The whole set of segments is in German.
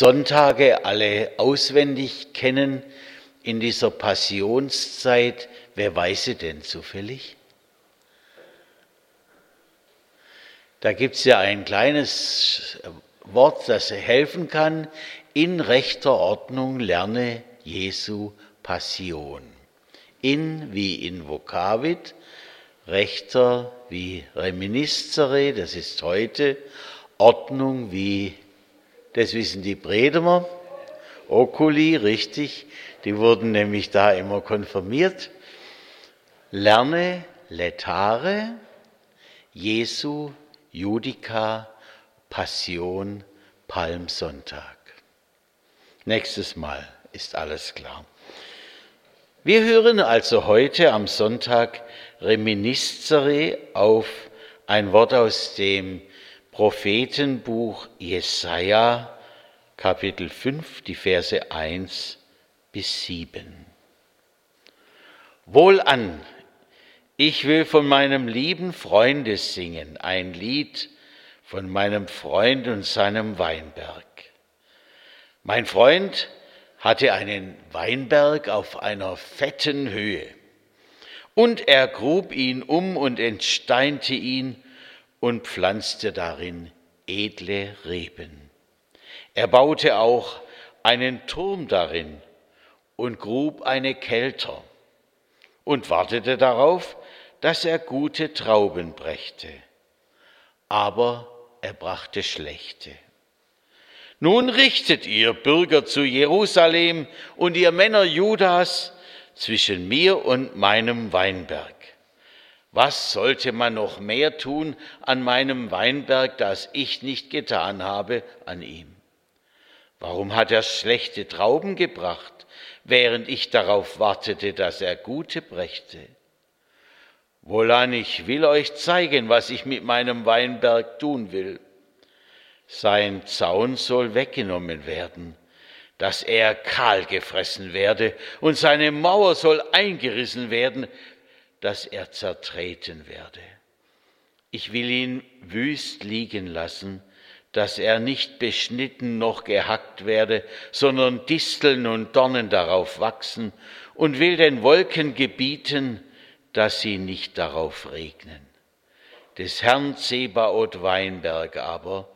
Sonntage alle auswendig kennen in dieser Passionszeit. Wer weiß sie denn zufällig? Da gibt es ja ein kleines Wort, das helfen kann. In rechter Ordnung lerne Jesu Passion. In wie in Vokavit, rechter wie reminiscere, das ist heute, Ordnung wie, das wissen die Bredemer, Oculi, richtig, die wurden nämlich da immer konfirmiert. Lerne, letare, Jesu, Judica, Passion, Palmsonntag. Nächstes Mal ist alles klar. Wir hören also heute am Sonntag Reminiscere auf ein Wort aus dem Prophetenbuch Jesaja, Kapitel 5, die Verse 1 bis 7. Wohlan, ich will von meinem lieben Freunde singen, ein Lied von meinem Freund und seinem Weinberg. Mein Freund hatte einen Weinberg auf einer fetten Höhe. Und er grub ihn um und entsteinte ihn und pflanzte darin edle Reben. Er baute auch einen Turm darin und grub eine Kelter und wartete darauf, dass er gute Trauben brächte. Aber er brachte schlechte. Nun richtet ihr Bürger zu Jerusalem und ihr Männer Judas zwischen mir und meinem Weinberg. Was sollte man noch mehr tun an meinem Weinberg, das ich nicht getan habe an ihm? Warum hat er schlechte Trauben gebracht, während ich darauf wartete, dass er gute brächte? Wohlan, ich will euch zeigen, was ich mit meinem Weinberg tun will sein Zaun soll weggenommen werden, dass er kahl gefressen werde, und seine Mauer soll eingerissen werden, dass er zertreten werde. Ich will ihn wüst liegen lassen, dass er nicht beschnitten noch gehackt werde, sondern Disteln und Dornen darauf wachsen, und will den Wolken gebieten, dass sie nicht darauf regnen. Des Herrn Zebaoth Weinberg aber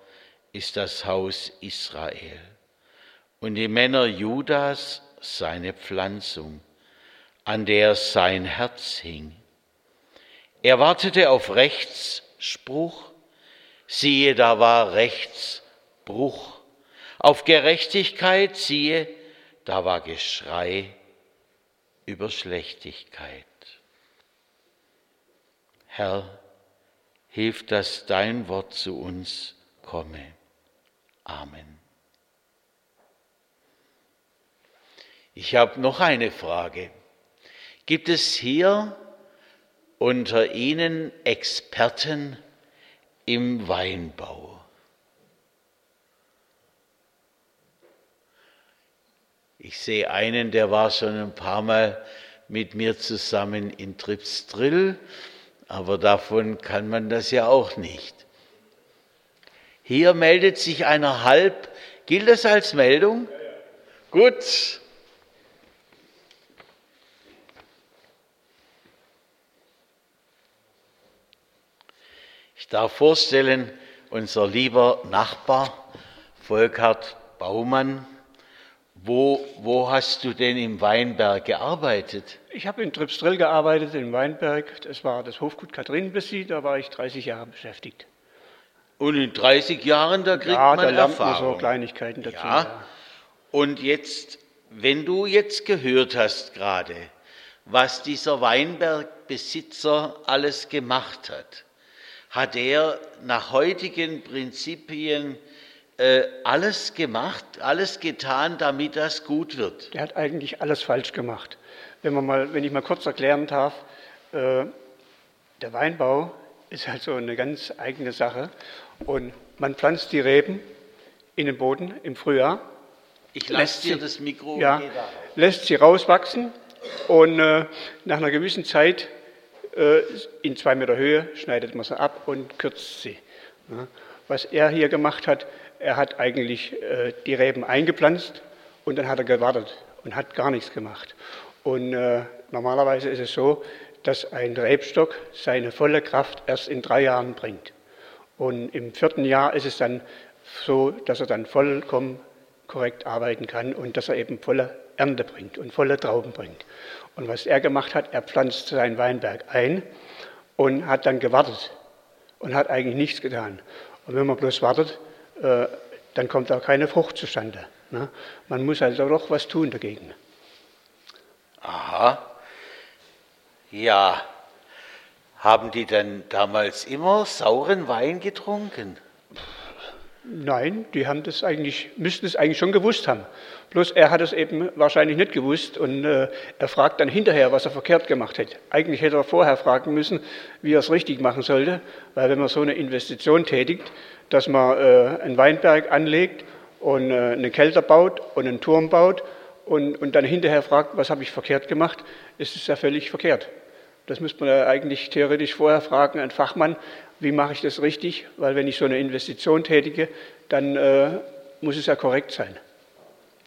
ist das Haus Israel und die Männer Judas seine Pflanzung, an der sein Herz hing. Er wartete auf Rechtsspruch, siehe, da war Rechtsbruch. Auf Gerechtigkeit, siehe, da war Geschrei über Schlechtigkeit. Herr, hilf, dass dein Wort zu uns komme. Amen. Ich habe noch eine Frage. Gibt es hier unter Ihnen Experten im Weinbau? Ich sehe einen, der war schon ein paar Mal mit mir zusammen in Tripsdrill, aber davon kann man das ja auch nicht. Hier meldet sich einer halb. Gilt das als Meldung? Gut. Ich darf vorstellen, unser lieber Nachbar Volkhard Baumann. Wo, wo hast du denn im Weinberg gearbeitet? Ich habe in Tripsdrill gearbeitet, im Weinberg. Das war das Hofgut Katrinenbessi, da war ich 30 Jahre beschäftigt. Und in 30 Jahren, da kriegt ja, man da Erfahrung. man so Kleinigkeiten dazu. Ja. ja. Und jetzt, wenn du jetzt gehört hast gerade, was dieser Weinbergbesitzer alles gemacht hat, hat er nach heutigen Prinzipien äh, alles gemacht, alles getan, damit das gut wird. Er hat eigentlich alles falsch gemacht. Wenn, man mal, wenn ich mal kurz erklären darf, äh, der Weinbau ist halt so eine ganz eigene Sache. Und man pflanzt die Reben in den Boden im Frühjahr. Ich lasse dir das Mikro. Ja, lässt sie rauswachsen und äh, nach einer gewissen Zeit in zwei Meter Höhe schneidet man sie ab und kürzt sie. Was er hier gemacht hat, er hat eigentlich äh, die Reben eingepflanzt und dann hat er gewartet und hat gar nichts gemacht. Und äh, normalerweise ist es so, dass ein Rebstock seine volle Kraft erst in drei Jahren bringt. Und im vierten Jahr ist es dann so, dass er dann vollkommen korrekt arbeiten kann und dass er eben volle Ernte bringt und volle Trauben bringt. Und was er gemacht hat, er pflanzt seinen Weinberg ein und hat dann gewartet und hat eigentlich nichts getan. Und wenn man bloß wartet, äh, dann kommt auch keine Frucht zustande. Ne? Man muss also doch was tun dagegen. Aha. Ja. Haben die denn damals immer sauren Wein getrunken? Nein, die haben das eigentlich, müssten es eigentlich schon gewusst haben. Bloß er hat es eben wahrscheinlich nicht gewusst und äh, er fragt dann hinterher, was er verkehrt gemacht hat. Eigentlich hätte er vorher fragen müssen, wie er es richtig machen sollte, weil wenn man so eine Investition tätigt, dass man äh, einen Weinberg anlegt und äh, einen Kelter baut und einen Turm baut und, und dann hinterher fragt, was habe ich verkehrt gemacht, ist es ja völlig verkehrt. Das müsste man ja eigentlich theoretisch vorher fragen, ein Fachmann, wie mache ich das richtig? Weil wenn ich so eine Investition tätige, dann äh, muss es ja korrekt sein.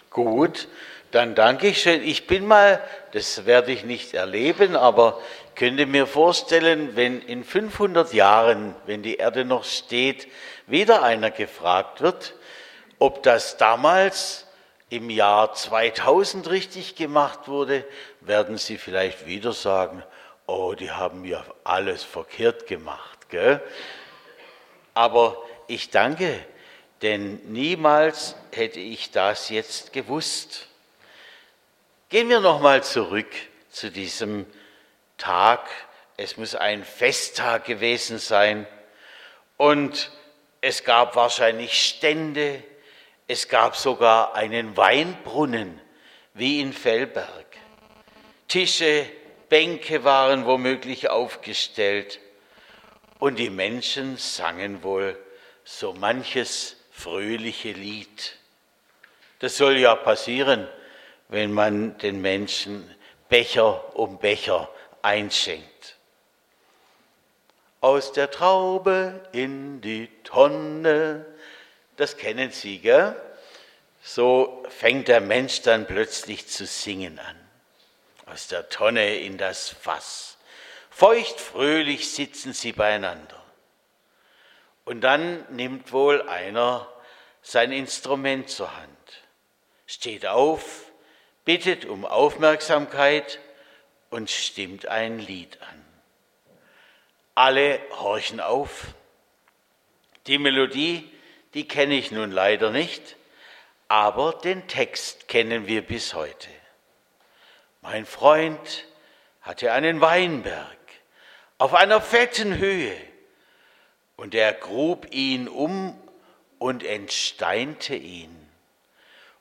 Gut, dann danke ich schön. Ich bin mal, das werde ich nicht erleben, aber könnte mir vorstellen, wenn in 500 Jahren, wenn die Erde noch steht, wieder einer gefragt wird, ob das damals im Jahr 2000 richtig gemacht wurde, werden Sie vielleicht wieder sagen, oh, die haben ja alles verkehrt gemacht. Gell? Aber ich danke, denn niemals hätte ich das jetzt gewusst. Gehen wir nochmal zurück zu diesem Tag. Es muss ein Festtag gewesen sein und es gab wahrscheinlich Stände, es gab sogar einen Weinbrunnen wie in Fellberg. Tische, Bänke waren womöglich aufgestellt und die Menschen sangen wohl so manches fröhliche Lied. Das soll ja passieren, wenn man den Menschen Becher um Becher einschenkt. Aus der Traube in die Tonne, das kennen Sie, gell? So fängt der Mensch dann plötzlich zu singen an aus der Tonne in das Fass. Feucht fröhlich sitzen sie beieinander. Und dann nimmt wohl einer sein Instrument zur Hand, steht auf, bittet um Aufmerksamkeit und stimmt ein Lied an. Alle horchen auf. Die Melodie, die kenne ich nun leider nicht, aber den Text kennen wir bis heute. Mein Freund hatte einen Weinberg auf einer fetten Höhe und er grub ihn um und entsteinte ihn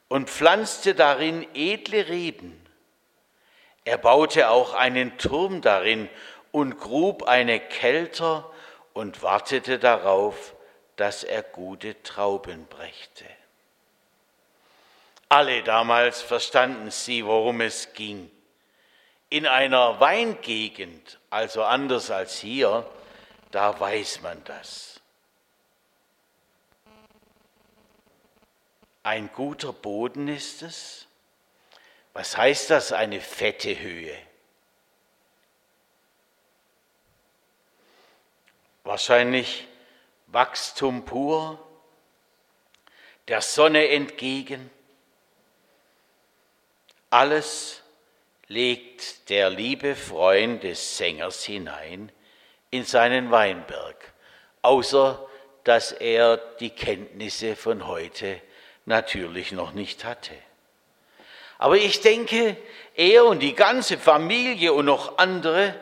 und pflanzte darin edle Reben. Er baute auch einen Turm darin und grub eine Kelter und wartete darauf, dass er gute Trauben brächte. Alle damals verstanden sie, worum es ging. In einer Weingegend, also anders als hier, da weiß man das. Ein guter Boden ist es. Was heißt das, eine fette Höhe? Wahrscheinlich Wachstum pur, der Sonne entgegen. Alles legt der liebe Freund des Sängers hinein in seinen Weinberg, außer dass er die Kenntnisse von heute natürlich noch nicht hatte. Aber ich denke, er und die ganze Familie und noch andere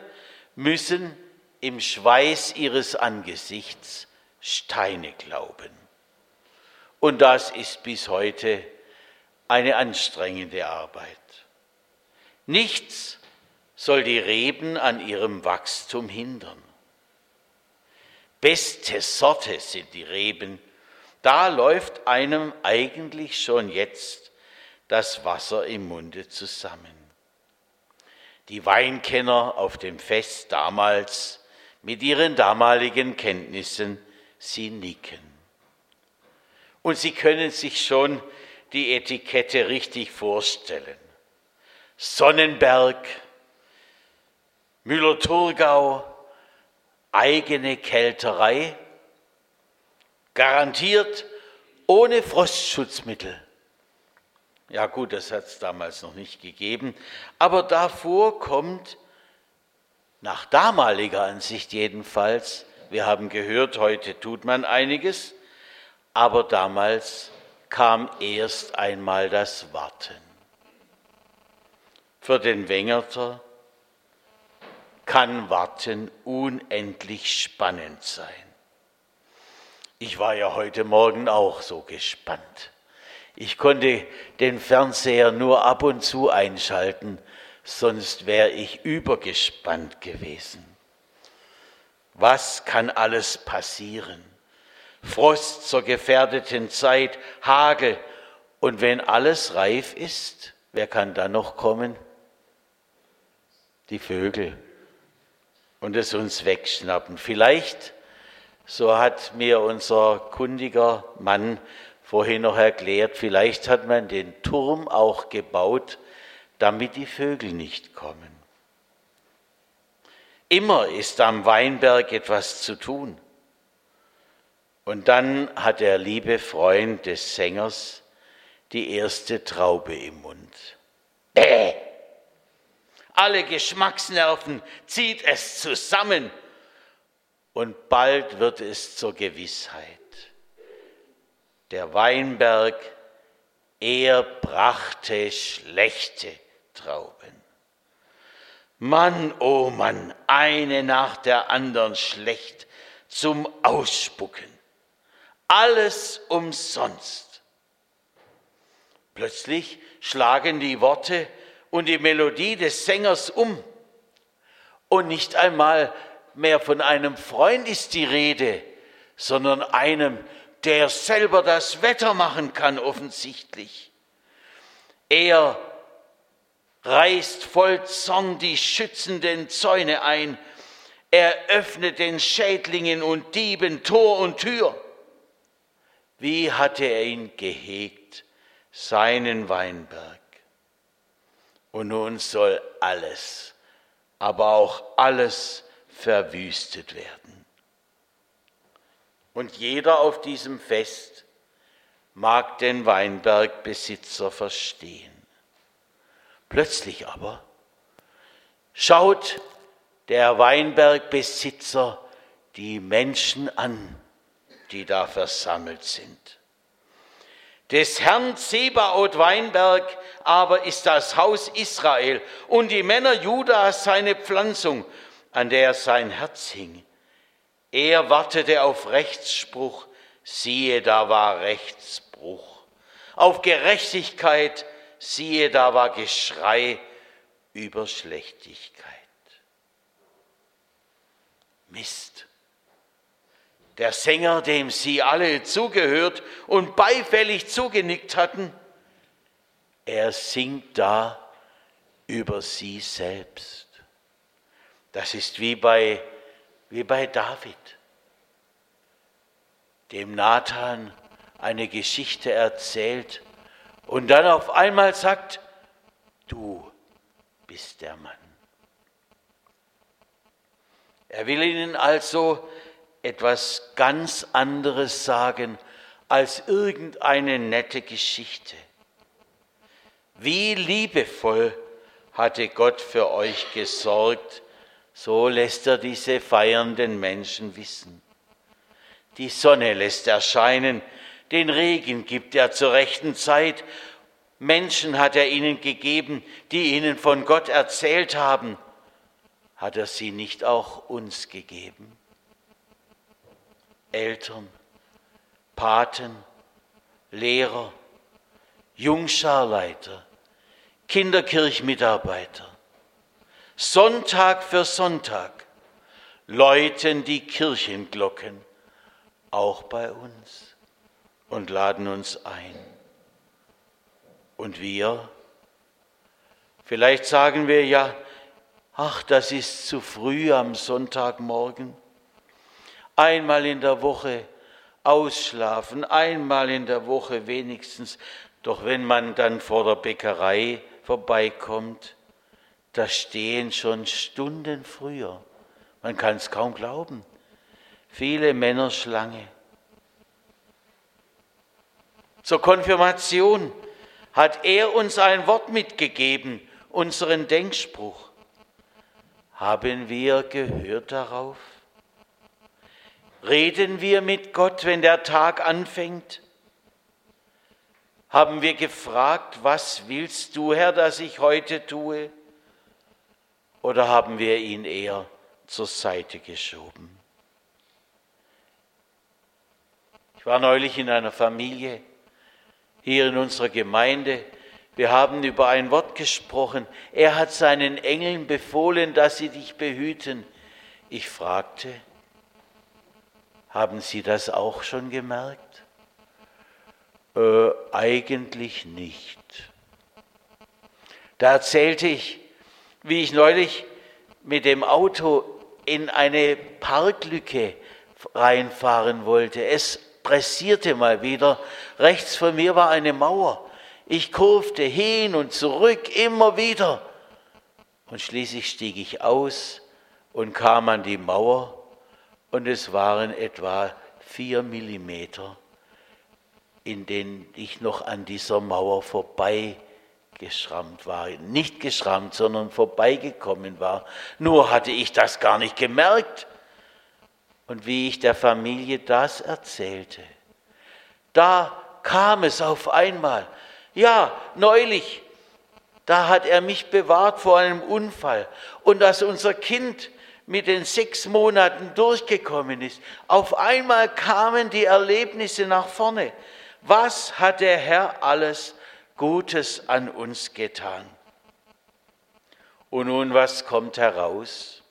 müssen im Schweiß ihres Angesichts Steine glauben. Und das ist bis heute eine anstrengende Arbeit. Nichts soll die Reben an ihrem Wachstum hindern. Beste Sorte sind die Reben. Da läuft einem eigentlich schon jetzt das Wasser im Munde zusammen. Die Weinkenner auf dem Fest damals mit ihren damaligen Kenntnissen, sie nicken. Und Sie können sich schon die Etikette richtig vorstellen. Sonnenberg, Müller-Thurgau, eigene Kälterei, garantiert ohne Frostschutzmittel. Ja gut, das hat es damals noch nicht gegeben, aber davor kommt, nach damaliger Ansicht jedenfalls, wir haben gehört, heute tut man einiges, aber damals kam erst einmal das Warten. Für den Wengerter kann Warten unendlich spannend sein. Ich war ja heute Morgen auch so gespannt. Ich konnte den Fernseher nur ab und zu einschalten, sonst wäre ich übergespannt gewesen. Was kann alles passieren? Frost zur gefährdeten Zeit, Hagel, und wenn alles reif ist, wer kann dann noch kommen? Die Vögel und es uns wegschnappen. Vielleicht so hat mir unser kundiger Mann vorhin noch erklärt, vielleicht hat man den Turm auch gebaut, damit die Vögel nicht kommen. Immer ist am Weinberg etwas zu tun. Und dann hat der liebe Freund des Sängers die erste Traube im Mund. Äh! Alle Geschmacksnerven zieht es zusammen und bald wird es zur Gewissheit. Der Weinberg, er brachte schlechte Trauben. Mann, oh Mann, eine nach der anderen schlecht zum Ausspucken. Alles umsonst. Plötzlich schlagen die Worte und die Melodie des Sängers um. Und nicht einmal mehr von einem Freund ist die Rede, sondern einem, der selber das Wetter machen kann, offensichtlich. Er reißt voll Zorn die schützenden Zäune ein. Er öffnet den Schädlingen und Dieben Tor und Tür. Wie hatte er ihn gehegt, seinen Weinberg? Und nun soll alles, aber auch alles verwüstet werden. Und jeder auf diesem Fest mag den Weinbergbesitzer verstehen. Plötzlich aber schaut der Weinbergbesitzer die Menschen an, die da versammelt sind. Des Herrn Zebaoth Weinberg aber ist das Haus Israel und die Männer Judas seine Pflanzung an der sein Herz hing. Er wartete auf Rechtsspruch, siehe, da war Rechtsbruch. Auf Gerechtigkeit, siehe, da war Geschrei über Schlechtigkeit. Mist. Der Sänger, dem sie alle zugehört und beifällig zugenickt hatten, er singt da über sie selbst. Das ist wie bei, wie bei David, dem Nathan eine Geschichte erzählt und dann auf einmal sagt, du bist der Mann. Er will ihnen also etwas ganz anderes sagen als irgendeine nette Geschichte. Wie liebevoll hatte Gott für euch gesorgt, so lässt er diese feiernden Menschen wissen. Die Sonne lässt erscheinen, den Regen gibt er zur rechten Zeit, Menschen hat er ihnen gegeben, die ihnen von Gott erzählt haben. Hat er sie nicht auch uns gegeben? Eltern, Paten, Lehrer, Jungscharleiter, Kinderkirchmitarbeiter, Sonntag für Sonntag läuten die Kirchenglocken auch bei uns und laden uns ein. Und wir? Vielleicht sagen wir ja, ach, das ist zu früh am Sonntagmorgen. Einmal in der Woche ausschlafen, einmal in der Woche wenigstens. Doch wenn man dann vor der Bäckerei vorbeikommt, da stehen schon Stunden früher. Man kann es kaum glauben. Viele Männer Schlange. Zur Konfirmation hat er uns ein Wort mitgegeben, unseren Denkspruch. Haben wir gehört darauf? Reden wir mit Gott, wenn der Tag anfängt? Haben wir gefragt, was willst du, Herr, dass ich heute tue? Oder haben wir ihn eher zur Seite geschoben? Ich war neulich in einer Familie hier in unserer Gemeinde. Wir haben über ein Wort gesprochen. Er hat seinen Engeln befohlen, dass sie dich behüten. Ich fragte, haben Sie das auch schon gemerkt? Äh, eigentlich nicht. Da erzählte ich, wie ich neulich mit dem Auto in eine Parklücke reinfahren wollte. Es pressierte mal wieder. Rechts von mir war eine Mauer. Ich kurfte hin und zurück immer wieder. Und schließlich stieg ich aus und kam an die Mauer und es waren etwa vier Millimeter, in denen ich noch an dieser Mauer vorbei geschrammt war. Nicht geschrammt, sondern vorbeigekommen war. Nur hatte ich das gar nicht gemerkt. Und wie ich der Familie das erzählte, da kam es auf einmal. Ja, neulich, da hat er mich bewahrt vor einem Unfall. Und dass unser Kind mit den sechs Monaten durchgekommen ist. Auf einmal kamen die Erlebnisse nach vorne. Was hat der Herr alles Gutes an uns getan? Und nun, was kommt heraus?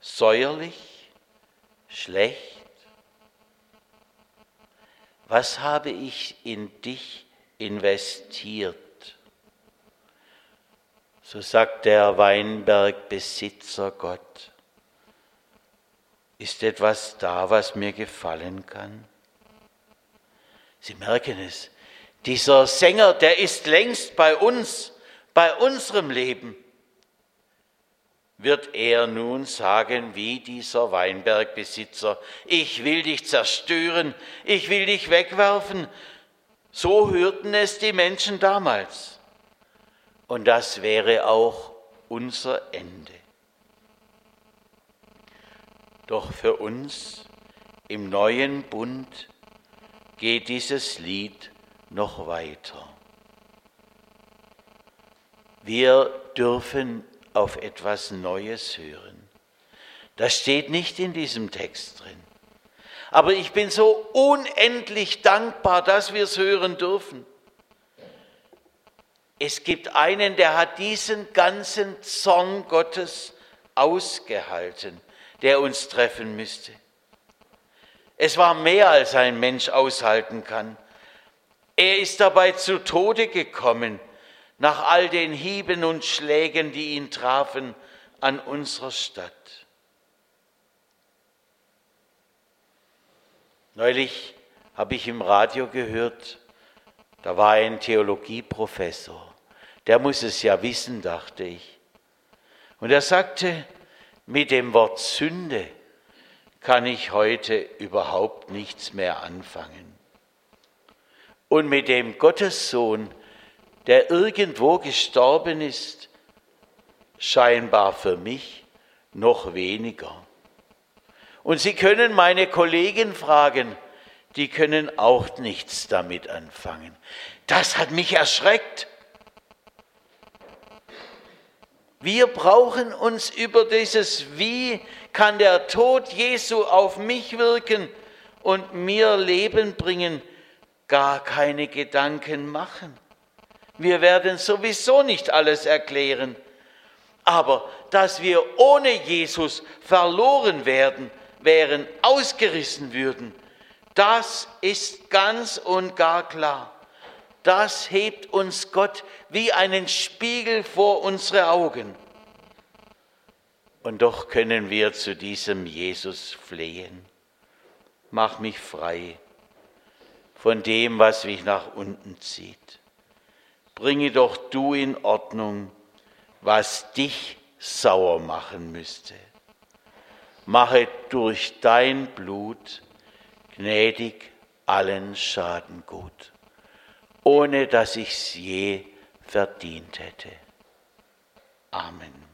Säuerlich? Schlecht? Was habe ich in dich investiert? So sagt der Weinbergbesitzer Gott. Ist etwas da, was mir gefallen kann? Sie merken es, dieser Sänger, der ist längst bei uns, bei unserem Leben. Wird er nun sagen, wie dieser Weinbergbesitzer, ich will dich zerstören, ich will dich wegwerfen? So hörten es die Menschen damals. Und das wäre auch unser Ende. Doch für uns im neuen Bund geht dieses Lied noch weiter. Wir dürfen auf etwas Neues hören. Das steht nicht in diesem Text drin. Aber ich bin so unendlich dankbar, dass wir es hören dürfen. Es gibt einen, der hat diesen ganzen Zorn Gottes ausgehalten, der uns treffen müsste. Es war mehr, als ein Mensch aushalten kann. Er ist dabei zu Tode gekommen, nach all den Hieben und Schlägen, die ihn trafen an unserer Stadt. Neulich habe ich im Radio gehört, da war ein Theologieprofessor der muss es ja wissen, dachte ich. Und er sagte, mit dem Wort Sünde kann ich heute überhaupt nichts mehr anfangen. Und mit dem Gottessohn, der irgendwo gestorben ist, scheinbar für mich noch weniger. Und Sie können meine Kollegen fragen, die können auch nichts damit anfangen. Das hat mich erschreckt. Wir brauchen uns über dieses Wie kann der Tod Jesu auf mich wirken und mir Leben bringen, gar keine Gedanken machen. Wir werden sowieso nicht alles erklären. Aber dass wir ohne Jesus verloren werden, wären, ausgerissen würden, das ist ganz und gar klar das hebt uns Gott wie einen Spiegel vor unsere Augen. Und doch können wir zu diesem Jesus flehen. mach mich frei von dem, was mich nach unten zieht. Bringe doch du in Ordnung, was dich sauer machen müsste. Mache durch dein Blut gnädig allen Schaden gut, ohne dass ich's je verdient hätte. Amen.